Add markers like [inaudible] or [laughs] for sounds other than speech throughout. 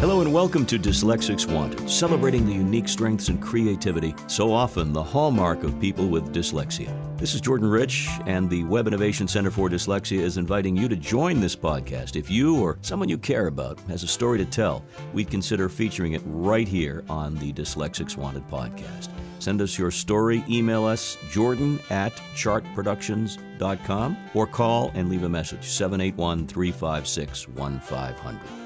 Hello and welcome to Dyslexics Wanted, celebrating the unique strengths and creativity, so often the hallmark of people with dyslexia. This is Jordan Rich, and the Web Innovation Center for Dyslexia is inviting you to join this podcast. If you or someone you care about has a story to tell, we'd consider featuring it right here on the Dyslexics Wanted podcast. Send us your story, email us, jordan at chartproductions.com, or call and leave a message, 781 356 1500.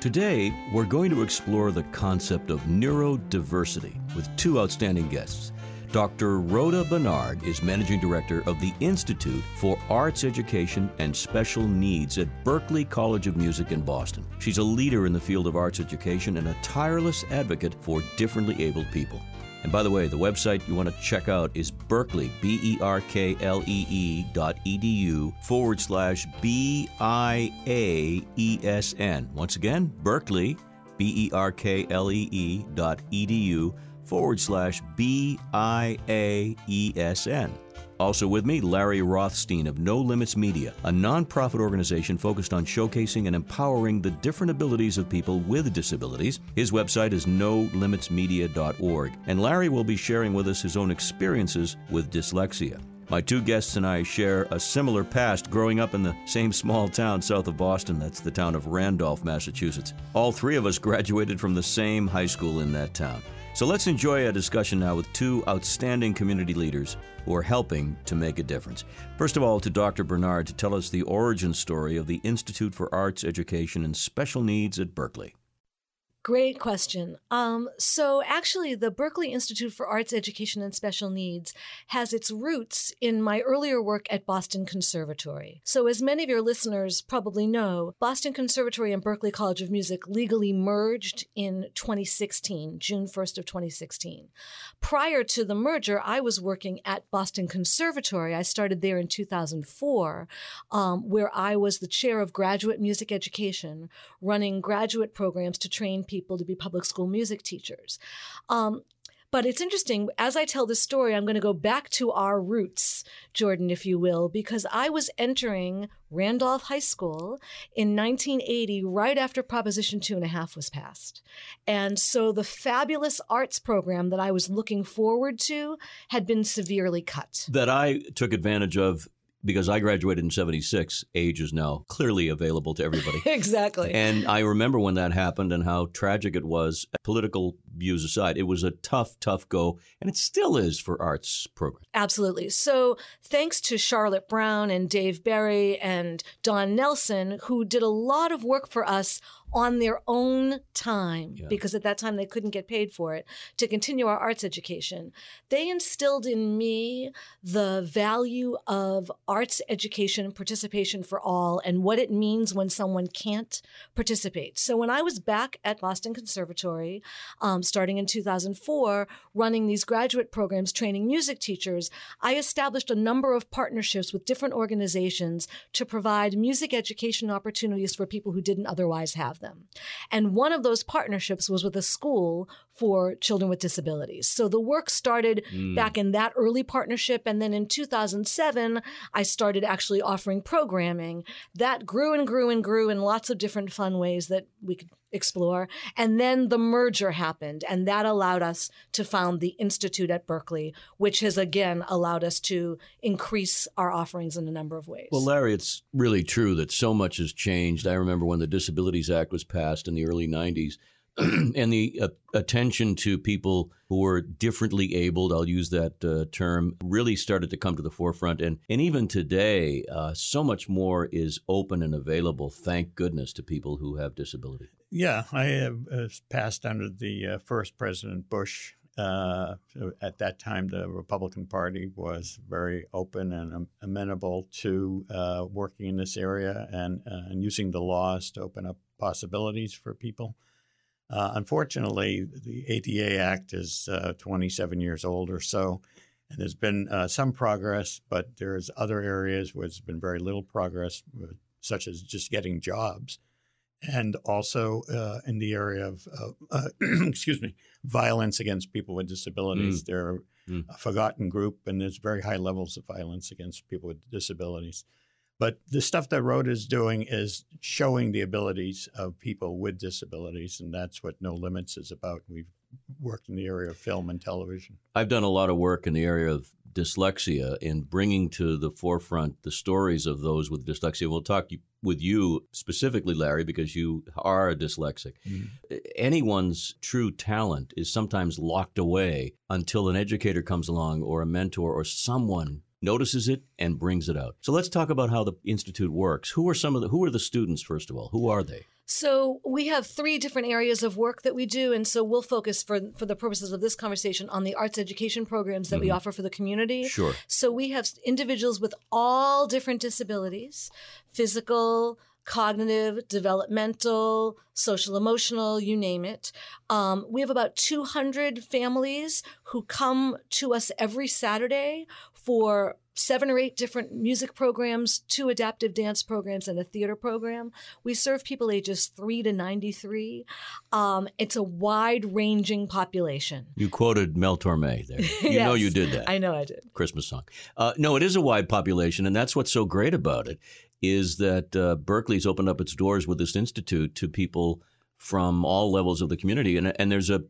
Today, we're going to explore the concept of neurodiversity with two outstanding guests. Dr. Rhoda Bernard is Managing Director of the Institute for Arts Education and Special Needs at Berklee College of Music in Boston. She's a leader in the field of arts education and a tireless advocate for differently abled people. And by the way, the website you want to check out is Berklee, B E R K L E E dot edu forward slash B I A E S N. Once again, Berklee, B E R K L E E dot edu forward slash B I A E S N. Also with me, Larry Rothstein of No Limits Media, a nonprofit organization focused on showcasing and empowering the different abilities of people with disabilities. His website is nolimitsmedia.org, and Larry will be sharing with us his own experiences with dyslexia. My two guests and I share a similar past growing up in the same small town south of Boston. That's the town of Randolph, Massachusetts. All three of us graduated from the same high school in that town. So let's enjoy a discussion now with two outstanding community leaders who are helping to make a difference. First of all, to Dr. Bernard to tell us the origin story of the Institute for Arts Education and Special Needs at Berklee. Great question. Um, so, actually, the Berklee Institute for Arts Education and Special Needs has its roots in my earlier work at Boston Conservatory. So, as many of your listeners probably know, Boston Conservatory and Berklee College of Music legally merged in 2016, June 1st of 2016. Prior to the merger, I was working at Boston Conservatory. I started there in 2004, um, where I was the chair of graduate music education, running graduate programs to train people people to be public school music teachers. Um, but it's interesting, as I tell this story, I'm going to go back to our roots, Jordan, if you will, because I was entering Randolph High School in 1980, right after Proposition Two and a Half was passed. And so the fabulous arts program that I was looking forward to had been severely cut. That I took advantage of because I graduated in 76, age is now clearly available to everybody. [laughs] exactly. And I remember when that happened and how tragic it was, political views aside. It was a tough, tough go, and it still is for arts programs. Absolutely. So, thanks to Charlotte Brown and Dave Berry and Don Nelson, who did a lot of work for us on their own time yeah. because at that time they couldn't get paid for it to continue our arts education. They instilled in me the value of arts education and participation for all and what it means when someone can't participate. So when I was back at Boston Conservatory, um, starting in 2004, running these graduate programs training music teachers, I established a number of partnerships with different organizations to provide music education opportunities for people who didn't otherwise have them. And one of those partnerships was with a school for children with disabilities. So the work started mm. back in that early partnership. And then in 2007, I started actually offering programming that grew and grew and grew in lots of different fun ways that we could explore. And then the merger happened, and that allowed us to found the Institute at Berklee, which has again allowed us to increase our offerings in a number of ways. Well, Larry, it's really true that so much has changed. I remember when the Disabilities Act was passed in the early 90s. [clears throat] and the uh, attention to people who were differently abled, I'll use that uh, term, really started to come to the forefront. And, and even today, uh, so much more is open and available, thank goodness, to people who have disability. Yeah, I have uh, passed under the uh, first President Bush. Uh, at that time, the Republican Party was very open and amenable to working in this area and, and using the laws to open up possibilities for people. Uh, unfortunately, the ADA Act is uh, 27 years old or so, and there's been uh, some progress, but there's other areas where there's been very little progress, uh, such as just getting jobs, and also uh, in the area of, uh, [clears throat] excuse me, violence against people with disabilities. Mm. They're mm. a forgotten group, and there's very high levels of violence against people with disabilities. But the stuff that Rhoda is doing is showing the abilities of people with disabilities, and that's what No Limits is about. We've worked in the area of film and television. I've done a lot of work in the area of dyslexia and bringing to the forefront the stories of those with dyslexia. We'll talk with you specifically, Larry, because you are a dyslexic. Mm-hmm. Anyone's true talent is sometimes locked away until an educator comes along or a mentor or someone notices it and brings it out. So let's talk about how the institute works. Who are some of the who are the students first of all? Who are they? So we have three different areas of work that we do, and so we'll focus for for the purposes of this conversation on the arts education programs that mm-hmm. we offer for the community. Sure. So we have individuals with all different disabilities, physical, cognitive, developmental, social emotional, you name it. Um, we have about 200 families who come to us every Saturday for seven or eight different music programs, two adaptive dance programs, and a theater program. We serve people ages three to 93. Um, it's a wide ranging population. You quoted Mel Torme there. [laughs] You yes, know you did that. I know I did. Christmas song. Uh, no, it is a wide population, and that's what's so great about it is that uh, Berklee's opened up its doors with this institute to people from all levels of the community. And, and there's a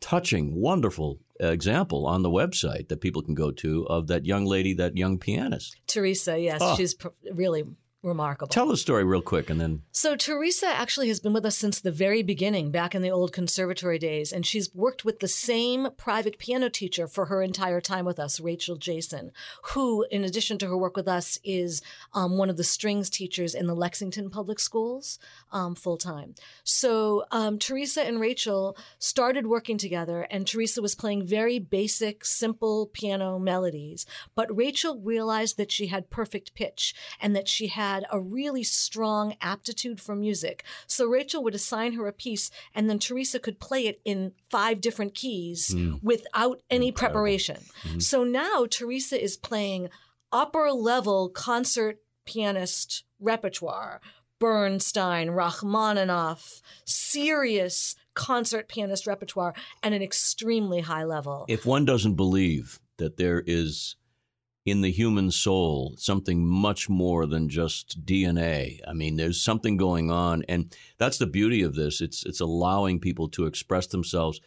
touching, wonderful example on the website that people can go to of that young lady, that young pianist. Teresa, yes, oh. she's pr- really remarkable. Tell the story real quick and then. So, Teresa actually has been with us since the very beginning, back in the old conservatory days, and she's worked with the same private piano teacher for her entire time with us, Rachel Jason, who, in addition to her work with us, is um, one of the strings teachers in the Lexington Public Schools um, full time. So, um, Teresa and Rachel started working together, and Teresa was playing very basic, simple piano melodies, but Rachel realized that she had perfect pitch and that she had had a really strong aptitude for music. So Rachel would assign her a piece, and then Teresa could play it in five different keys mm. without any Incredible. preparation. Mm-hmm. So now Teresa is playing upper level concert pianist repertoire. Bernstein, Rachmaninoff, serious concert pianist repertoire, and an extremely high level. If one doesn't believe that there is in the human soul something much more than just DNA. I mean, there's something going on, and that's the beauty of this. It's it's allowing people to express themselves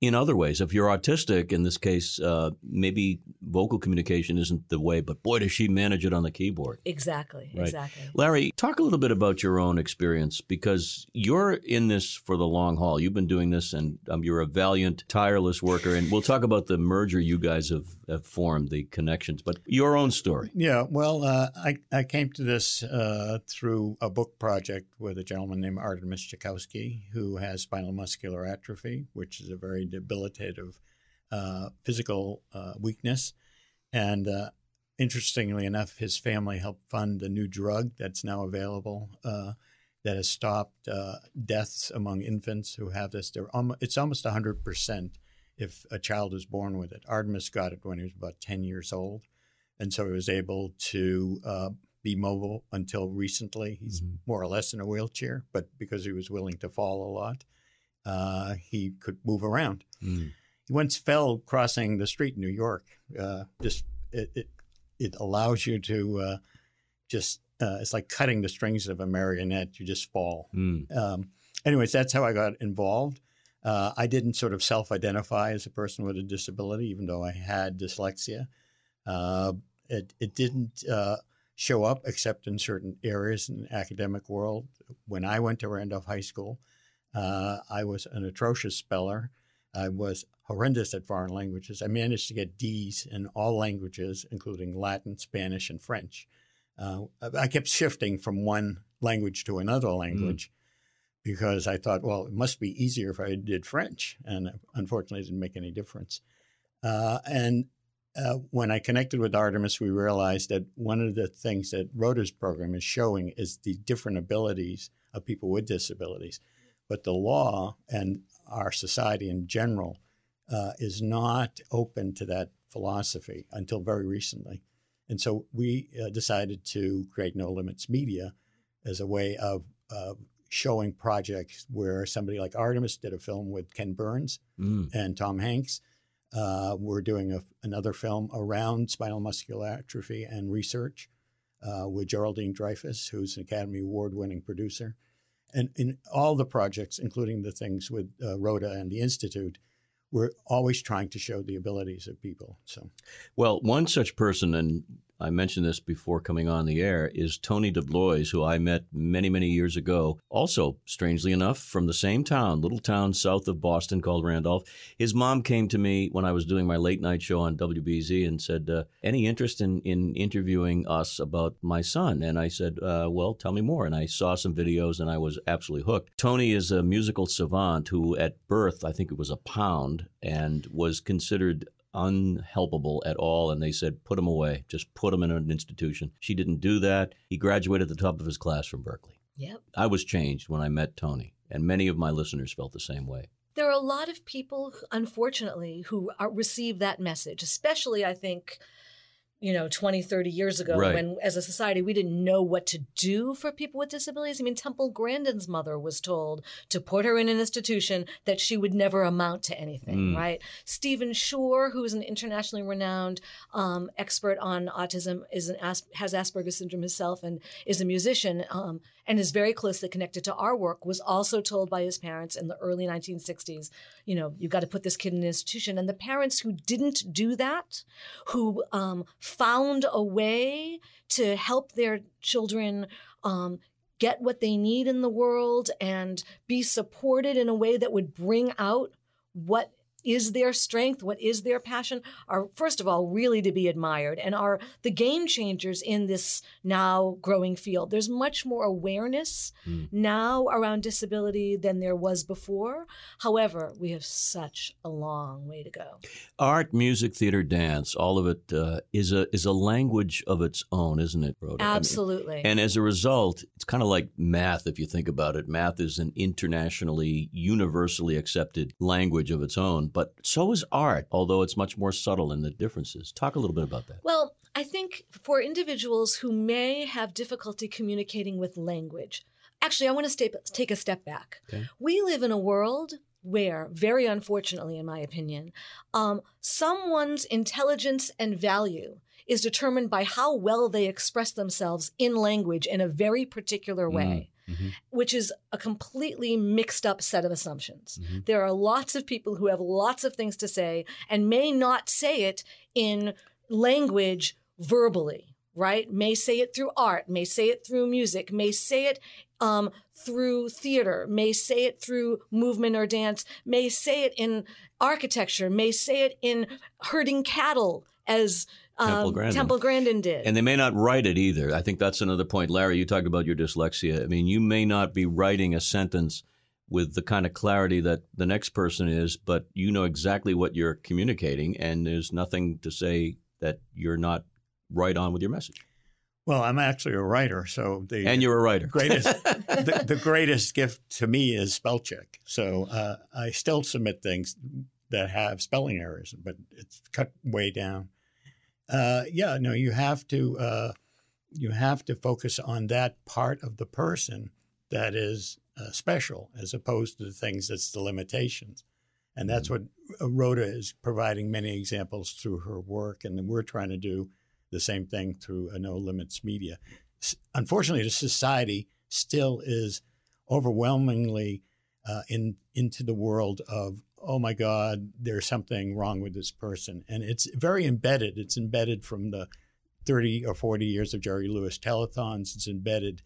in other ways. If you're autistic, in this case, uh, maybe vocal communication isn't the way, but boy, does she manage it on the keyboard. Exactly, right. exactly. Larry, talk a little bit about your own experience because you're in this for the long haul. You've been doing this, and um, you're a valiant, tireless worker. And we'll talk about the merger you guys have, formed, the connections, but your own story. Yeah, well, uh, I, I came to this uh, through a book project with a gentleman named Artemis Joukowsky, who has spinal muscular atrophy, which is a very debilitative uh, physical uh, weakness. And uh, interestingly enough, his family helped fund a new drug that's now available uh, that has stopped uh, deaths among infants who have this. it's almost 100% if a child is born with it. Artemis got it when he was about 10 years old. And so he was able to uh, be mobile until recently. He's mm-hmm. more or less in a wheelchair, but because he was willing to fall a lot, uh, he could move around. Mm. He once fell crossing the street in New York. Uh, just it, it, it allows you to uh, just uh, it's like cutting the strings of a marionette. You just fall. Mm. Um, anyways, that's how I got involved. Uh, I didn't sort of self-identify as a person with a disability, even though I had dyslexia. Uh, it, it didn't show up except in certain areas in the academic world. When I went to Randolph High School, uh, I was an atrocious speller. I was horrendous at foreign languages. I managed to get D's in all languages, including Latin, Spanish, and French. Uh, I kept shifting from one language to another language mm. Because I thought, well, it must be easier if I did French. And unfortunately, it didn't make any difference. Uh, and uh, when I connected with Artemis, we realized that one of the things that Rhoda's program is showing is the different abilities of people with disabilities. But the law and our society in general uh, is not open to that philosophy until very recently. And so we uh, decided to create No Limits Media as a way of showing projects where somebody like Artemis did a film with Ken Burns mm. and Tom Hanks. Uh, we're doing a, another film around spinal muscular atrophy and research. uh, with Geralyn Dreyfous, who's an Academy Award winning producer. And in all the projects, including the things with uh, Rhoda and the Institute, we're always trying to show the abilities of people. So, well, one such person, and I mentioned this before coming on the air, is Tony DeBlois, who I met many, many years ago. Also, strangely enough, from the same town, little town south of Boston called Randolph. His mom came to me when I was doing my late night show on WBZ and said, uh, Any interest in, in interviewing us about my son? And I said, uh, Well, tell me more. And I saw some videos and I was absolutely hooked. Tony is a musical savant who, at birth, I think it was a pound, and was considered unhelpable at all. And they said, put him away, just put him in an institution. She didn't do that. He graduated at the top of his class from Berklee. Yep. I was changed when I met Tony, and many of my listeners felt the same way. There are a lot of people, unfortunately, who are, receive that message, especially, I think, you know 20 30 years ago right. when as a society we didn't know what to do for people with disabilities i mean temple grandin's mother was told to put her in an institution that she would never amount to anything Mm. right stephen shore who is an internationally renowned um, expert on autism is an as- has asperger's syndrome himself and is a musician um, and is very closely connected to our work was also told by his parents in the early 1960s you know you've got to put this kid in an institution. And the parents who didn't do that who um, found a way to help their children um, get what they need in the world and be supported in a way that would bring out what is their strength? What is their passion? Are first of all really to be admired and are the game changers in this now growing field. There's much more awareness Mm. now around disability than there was before. However we have such a long way to go. Art, music, theater, dance, all of it uh, is a is a language of its own, isn't it, Rhoda? I mean, absolutely. and as a result, it's kind of like math if you think about it. Math is an internationally, universally accepted language of its own, but so is art, although it's much more subtle in the differences. Talk a little bit about that. Well, I think for individuals who may have difficulty communicating with language, actually, I want to stay, take a step back. Okay. We live in a world where, very unfortunately, in my opinion, um, someone's intelligence and value is determined by how well they express themselves in language in a very particular way. Mhm. Which is a completely mixed up set of assumptions. Mhm. There are lots of people who have lots of things to say and may not say it in language verbally, right? May say it through art, may say it through music, may say it um, through theater, may say it through movement or dance, may say it in architecture, may say it in herding cattle, as Temple um, Grandin. Temple Grandin did. And they may not write it either. I think that's another point. Larry, you talked about your dyslexia. I mean, you may not be writing a sentence with the kind of clarity that the next person is, but you know exactly what you're communicating, and there's nothing to say that you're not right on with your message. well, I'm actually a writer, so the And you're a writer. greatest [laughs] the, the greatest gift to me is spell check. So uh, I still submit things that have spelling errors, but it's cut way down. Uh, yeah, no, you have to uh, you have to focus on that part of the person that is uh, special, as opposed to the things that's the limitations. And that's what uh, Rhoda is providing many examples through her work, and we're trying to do the same thing through a No Limits Media. S- Unfortunately, the society still is overwhelmingly uh, in into the world of oh my God, there's something wrong with this person, and it's very embedded. It's embedded from the 30 or 40 years of Jerry Lewis telethons. It's embedded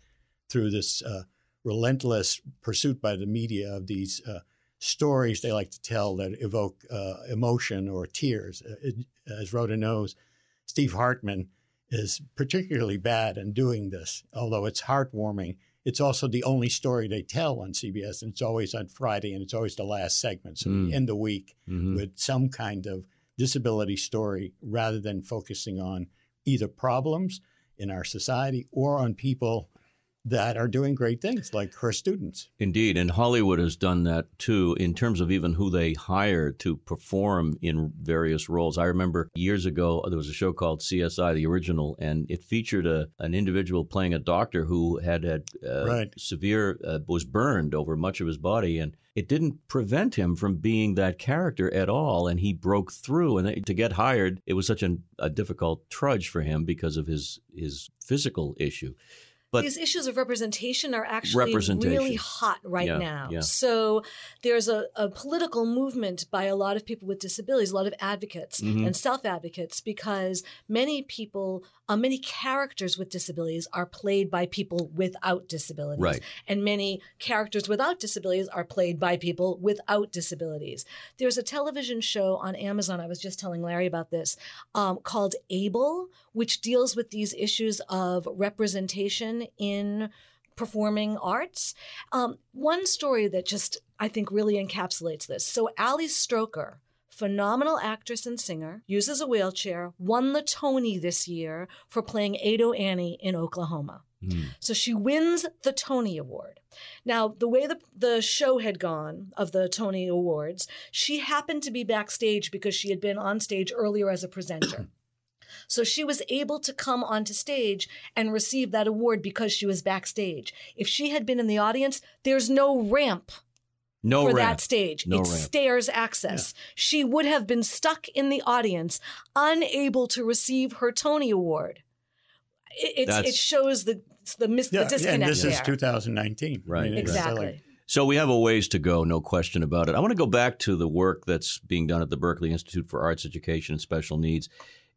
through this uh, relentless pursuit by the media of these uh, stories they like to tell that evoke uh, emotion or tears. Uh, it, as Rhoda knows, Steve Hartman is particularly bad in doing this, although it's heartwarming. It's also the only story they tell on CBS, and it's always on Friday, and it's always the last segment. So Mm. we end the week Mhm. with some kind of disability story rather than focusing on either problems in our society or on people that are doing great things, like her students. Indeed, and Hollywood has done that too in terms of even who they hire to perform in various roles. I remember years ago there was a show called CSI, the original, and it featured a an individual playing a doctor who had had uh, Right. severe uh, was burned over much of his body, and it didn't prevent him from being that character at all. And he broke through, and to get hired, it was such an, a difficult trudge for him because of his his physical issue. But These issues of representation are actually Representation. really hot right Yeah, now. yeah. So there's a, a political movement by a lot of people with disabilities, a lot of advocates Mhm. and self advocates, because many people, uh, many characters with disabilities are played by people without disabilities. Right. And many characters without disabilities are played by people without disabilities. There's a television show on Amazon, I was just telling Larry about this, um, called Able, which deals with these issues of representation in performing arts. Um, one story that just, I think, really encapsulates this. So, Ali Stroker, phenomenal actress and singer, uses a wheelchair, won the Tony this year for playing Ado Annie in Oklahoma. Hmm. So she wins the Tony Award. Now, the way the, the show had gone of the Tony Awards, she happened to be backstage because she had been on stage earlier as a presenter. [clears throat] So she was able to come onto stage and receive that award because she was backstage. If she had been in the audience, there's no ramp no for ramp. that stage. No it's ramp. stairs access. She would have been stuck in the audience, unable to receive her Tony Award. It, it shows the the, mis- the Yeah, disconnect and this there. is 2019. Right. it's silly. exactly. So we have a ways to go, no question about it. I want to go back to the work that's being done at the Berklee Institute for Arts Education and Special Needs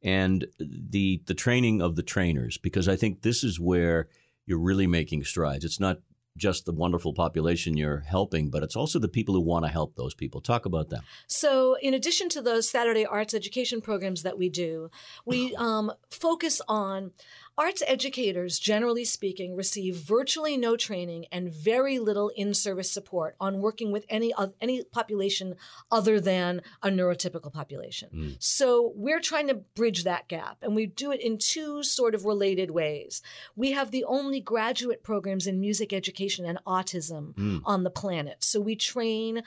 and the the training of the trainers because I think this is where you're really making strides. It's not just the wonderful population you're helping, but it's also the people who want to help those people. Talk about them. So, in addition to those Saturday arts education programs that we do, we [sighs] um, focus on arts educators, generally speaking, receive virtually no training and very little in-service support on working with any of any population other than a neurotypical population. Hmm. So, we're trying to bridge that gap, and we do it in two sort of related ways. We have the only graduate programs in music education and autism hmm. on the planet. So, we train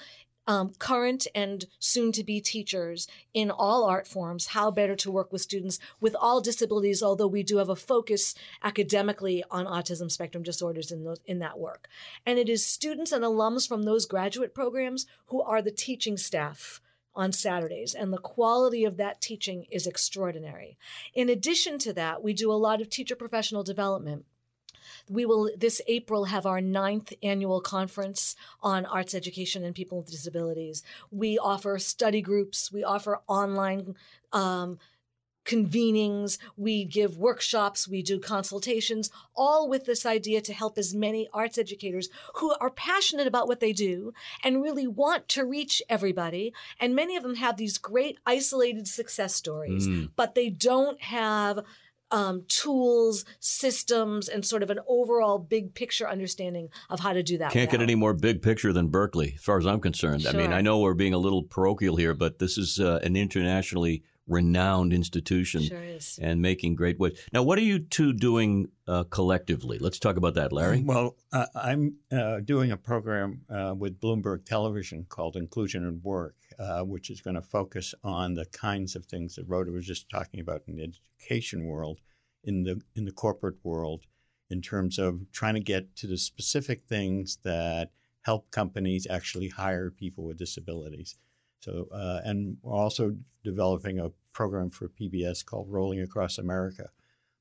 um, current and soon to be teachers in all art forms how better to work with students with all disabilities although we do have a focus academically on autism spectrum disorders in those in that work and it is students and alums from those graduate programs who are the teaching staff on Saturdays, and the quality of that teaching is extraordinary. In addition to that, we do a lot of teacher professional development. We will this April have our ninth annual conference on arts education and people with disabilities. We offer study groups. We offer online um, convenings. We give workshops. We do consultations, all with this idea to help as many arts educators who are passionate about what they do and really want to reach everybody. And many of them have these great isolated success stories, Mm. but they don't have um, tools, systems, and sort of an overall big picture understanding of how to do that. Can't get any more big picture than Berklee, as far as I'm concerned. Sure. I mean, I know we're being a little parochial here, but this is uh, an internationally renowned institution Sure is. and making great waves. Now, what are you two doing uh, collectively? Let's talk about that, Larry. Well, uh, I'm uh, doing a program uh, with Bloomberg Television called Inclusion at Work, uh, which is going to focus on the kinds of things that Rhoda was just talking about in the education world, in the in the corporate world, in terms of trying to get to the specific things that help companies actually hire people with disabilities. So, uh, and we're also developing a program for PBS called Rolling Across America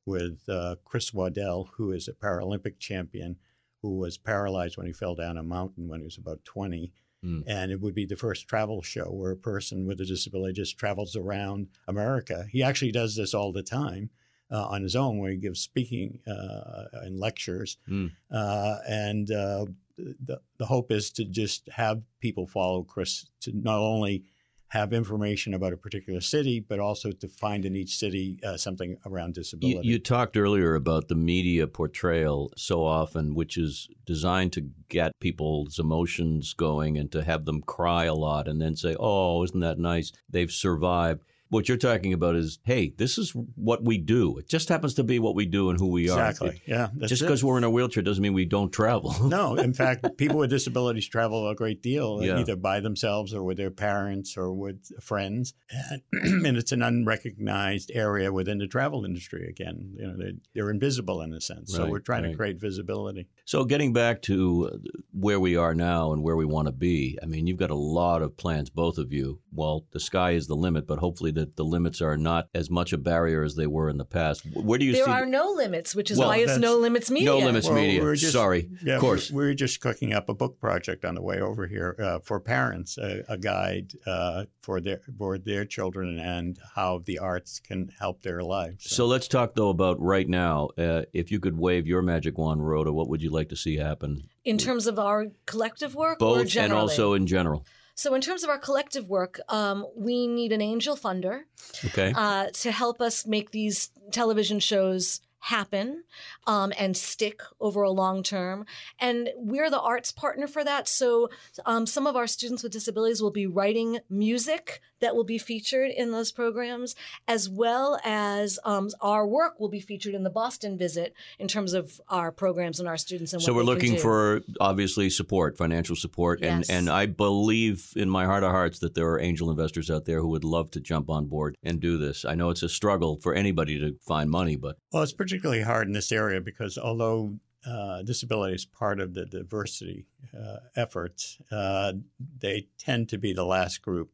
with uh, Chris Waddell, who is a Paralympic champion who was paralyzed when he fell down a mountain when he was about 20. Mm. And it would be the first travel show where a person with a disability just travels around America. He actually does this all the time uh, on his own, where he gives speaking uh, and lectures. Mm. Uh, and uh, the, the hope is to just have people follow Chris to not only have information about a particular city, but also to find in each city uh, something around You, disability. you talked earlier about the media portrayal so often, which is designed to get people's emotions going and to have them cry a lot and then say, oh, isn't that nice? They've survived. What you're talking about is, hey, this is what we do. It just happens to be what we do and who we exactly. are. Exactly. Yeah. just because we're in a wheelchair doesn't mean we don't travel. [laughs] no. In fact, people with disabilities travel a great deal, Yeah. either by themselves or with their parents or with friends. And, [clears throat] and it's an unrecognized area within the travel industry. Again, you know, they, they're invisible in a sense. so we're trying right. to create visibility. So, getting back to uh, where we are now and where we want to be, I mean, you've got a lot of plans, both of you. Well, the sky is the limit, but hopefully the, the limits are not as much a barrier as they were in the past. Where do you There see There are no limits, which is Well, why it's No Limits Media. no limits Well, media? we're just- Sorry, Yeah, of course. We, we were just cooking up a book project on the way over here uh, for parents, a, a guide uh, for their for their children and how the arts can help their lives. So let's talk though about right now. Uh, if you could wave your magic wand, Rhoda, what would you like to see happen? in terms of our collective work, or Both and also in general. So, in terms of our collective work, um, we need an angel funder Okay. uh, to help us make these television shows happen um, and stick over a long term. And we're the arts partner for that. So, um, some of our students with disabilities will be writing music that will be featured in those programs, as well as um, our work will be featured in the Boston visit in terms of our programs and our students. And So what we're looking for obviously support, financial support, and Yes. and I believe in my heart of hearts that there are angel investors out there who would love to jump on board and do this. I know it's a struggle for anybody to find money, but Well, it's particularly hard in this area because although uh, disability is part of the diversity uh, efforts, uh, they tend to be the last group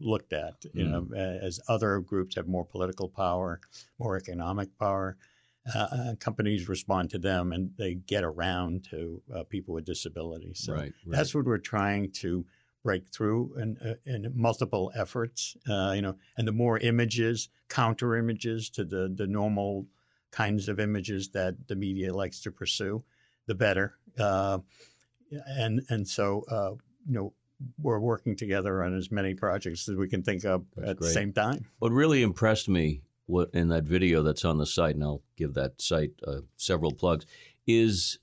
looked at. You know, as other groups have more political power, more economic power. Uh, uh, companies respond to them, and they get around to uh, people with disabilities. So right, right. that's what we're trying to break through in, uh, in multiple efforts. Uh, you know, and the more images, counter images to the the normal kinds of images that the media likes to pursue, the better. Uh, and and so uh, you know. We're working together on as many projects as we can think of That's at great. the same time. What really impressed me what, in that video that's on the site, and I'll give that site uh, several plugs, is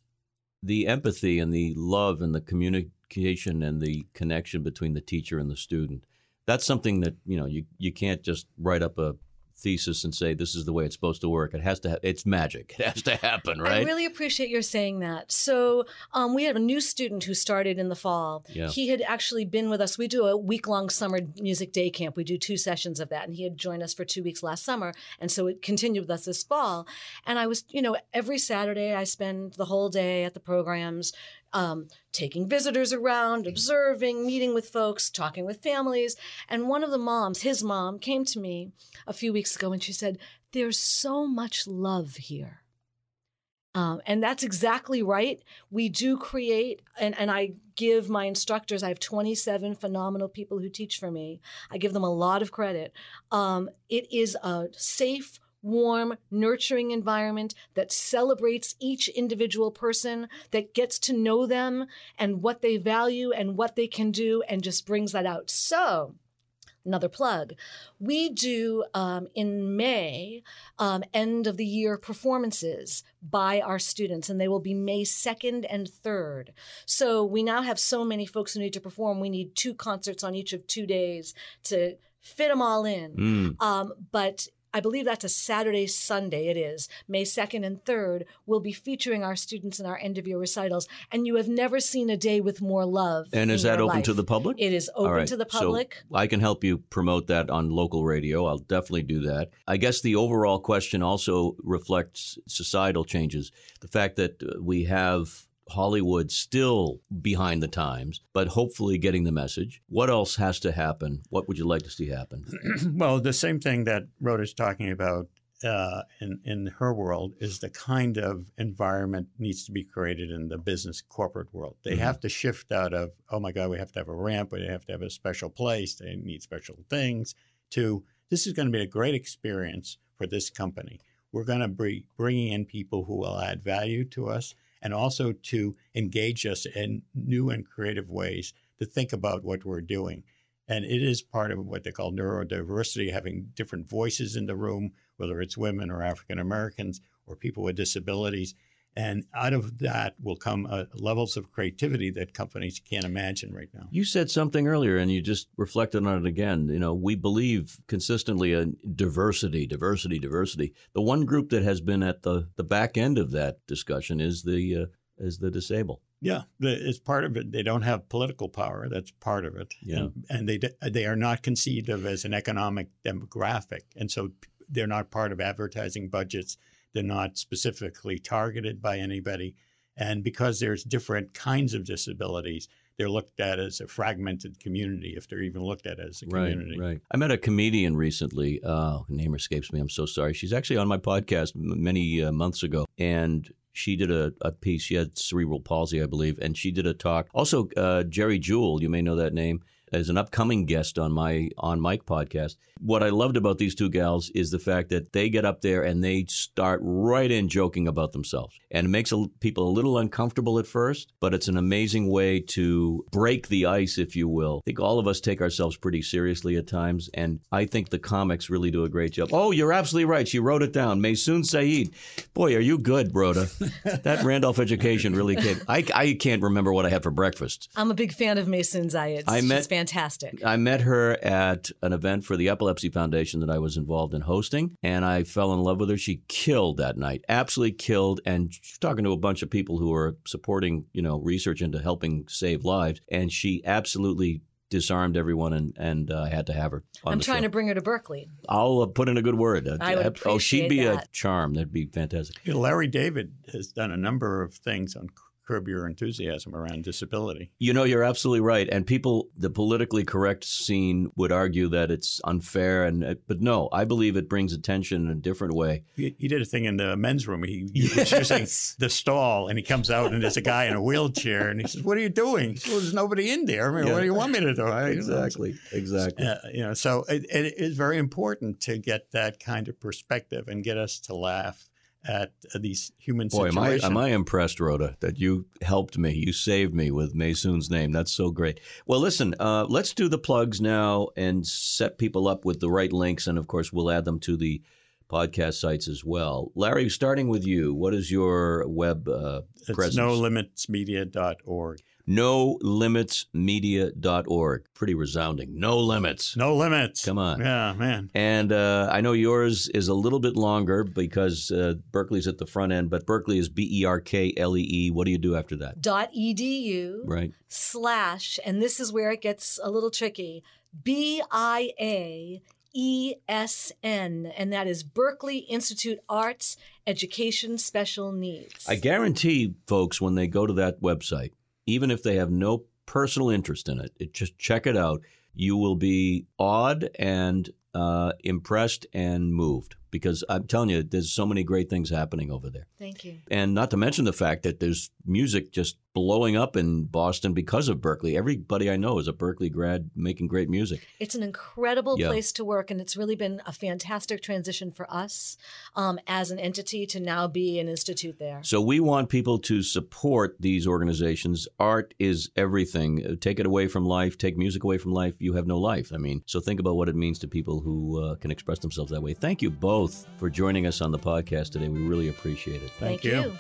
the empathy and the love and the communication and the connection between the teacher and the student. That's something that you know you you can't just write up a thesis and say this is the way it's supposed to work. It has to. Ha- it's magic. It has to happen, right? I really appreciate your saying that. So, um, we have a new student who started in the fall. Yeah. He had actually been with us. We do a week long summer music day camp. We do two sessions of that. And he had joined us for two weeks last summer. And so it continued with us this fall. And I was, you know, every Saturday I spend the whole day at the programs. Um, taking visitors around, observing, meeting with folks, talking with families. And one of the moms, his mom, came to me a few weeks ago and she said, There's so much love here. Um, and that's exactly right. We do create, and, and I give my instructors, I have 27 phenomenal people who teach for me. I give them a lot of credit. Um, it is a safe, warm, nurturing environment that celebrates each individual person, that gets to know them and what they value and what they can do, and just brings that out. So, another plug. We do um, in May um, end of the year performances by our students, and they will be May 2nd and 3rd. So we now have so many folks who need to perform. We need two concerts on each of two days to fit them all in. Mm. Um, but I believe that's a Saturday, Sunday. It is May 2nd and 3rd. We'll be featuring our students in our end of year recitals. And you have never seen a day with more love. And is that open to the public? It is open right, to the so public. I can help you promote that on local radio. I'll definitely do that. I guess the overall question also reflects societal changes. The fact that uh, we have Hollywood still behind the times, but hopefully getting the message. What else has to happen? What would you like to see happen? [clears throat] well, the same thing that Rhoda's talking about uh, in in her world is the kind of environment needs to be created in the business corporate world. They Mhm. have to shift out of oh my god, we have to have a ramp, we have to have a special place, they need special things. To this is going to be a great experience for this company. We're going to be bringing in people who will add value to us and also to engage us in new and creative ways to think about what we're doing. And it is part of what they call neurodiversity, having different voices in the room, whether it's women or African Americans or people with disabilities. And out of that will come uh, levels of creativity that companies can't imagine right now. You said something earlier, and you just reflected on it again. You know, we believe consistently in diversity, diversity, diversity. The one group that has been at the, the back end of that discussion is the uh, is the disabled. Yeah, it's part of it. They don't have political power. That's part of it. Yeah. And, and they they are not conceived of as an economic demographic, and so they're not part of advertising budgets. They're not specifically targeted by anybody, and because there's different kinds of disabilities, they're looked at as a fragmented community if they're even looked at as a community. Right, right. I met a comedian recently. Uh, name escapes me. I'm so sorry. She's actually on my podcast many uh, months ago, and she did a, a, piece. She had cerebral palsy, I believe, and she did a talk. Also, uh, Geri Jewell, you may know that name, as an upcoming guest on my on Mike podcast. What I loved about these two gals is the fact that they get up there and they start right in joking about themselves. And it makes people a little uncomfortable at first, but it's an amazing way to break the ice, if you will. I think all of us take ourselves pretty seriously at times, and I think the comics really do a great job. Oh, you're absolutely right. She wrote it down. Maysoon Zayed. Boy, are you good, Rhoda. [laughs] that Randolph education really came. I, I can't remember what I had for breakfast. I'm a big fan of Maysoon Zayed. I met, She's fantastic. I met her at an event for the Epilepsy Epilepsy Foundation that I was involved in hosting, and I fell in love with her. She killed that night, absolutely killed. And talking to a bunch of people who are supporting, you know, research into helping save lives, and she absolutely disarmed everyone and and uh, I had to have her. I'm trying show. to bring her to Berklee. I'll uh, put in a good word. Uh, I would appreciate oh, she'd be that. a charm. That'd be fantastic. Larry David has done a number of things on curb your enthusiasm around disability. You know, you're absolutely right. And people, the politically correct scene would argue that it's unfair. And uh, but no, I believe it brings attention in a different way. He, he did a thing in the men's room. He, he yes. was using the stall, and he comes out, and there's a guy in a wheelchair, and he says, "What are you doing?" Says, well, "There's nobody in there. I mean, yeah. what do you want me to do?" I, exactly, exactly. Uh, you know, so it, it is very important to get that kind of perspective and get us to laugh at these human Boy, situations. am I, am I impressed, Rhoda, that you helped me. You saved me with Maysoon's name. That's so great. Well, listen, uh, let's do the plugs now and set people up with the right links. And of course, we'll add them to the podcast sites as well. Larry, starting with you, what is your web uh, it's presence? nolimitsmedia.org nolimitsmedia.org. Pretty resounding. No limits. No limits. Come on. Yeah, man. And uh, I know yours is a little bit longer because uh, Berklee's at the front end, but Berklee is B E R K L E E. What do you do after that? Dot edu. Right. Slash, and this is where it gets a little tricky. B I A ESN, and that is Berklee Institute Arts Education Special Needs. I guarantee folks when they go to that website, even if they have no personal interest in it, it just check it out. You will be awed and uh, impressed and moved because I'm telling you, there's so many great things happening over there. Thank you. And not to mention the fact that there's music just blowing up in Boston because of Berklee. Everybody I know is a Berklee grad making great music. It's an incredible yeah. place to work, and it's really been a fantastic transition for us um, as an entity to now be an institute there. So we want people to support these organizations. Art is everything. Take it away from life, take music away from life, you have no life. I mean, so think about what it means to people who uh, can express themselves that way. Thank you both for joining us on the podcast today. We really appreciate it. Thank, Thank you. you.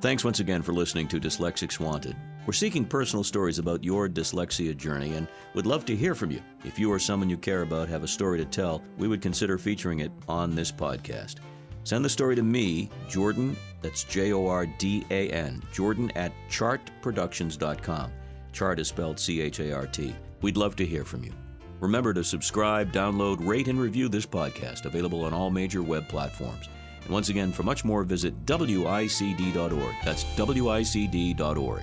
Thanks once again for listening to Dyslexics Wanted. We're seeking personal stories about your dyslexia journey and would love to hear from you. If you or someone you care about have a story to tell, we would consider featuring it on this podcast. Send the story to me, Jordan, that's J O R D A N, Jordan at chartproductions.com. Chart is spelled C H A R T. We'd love to hear from you. Remember to subscribe, download, rate, and review this podcast, available on all major web platforms. And once again, for much more, visit WICD.org. That's WICD.org.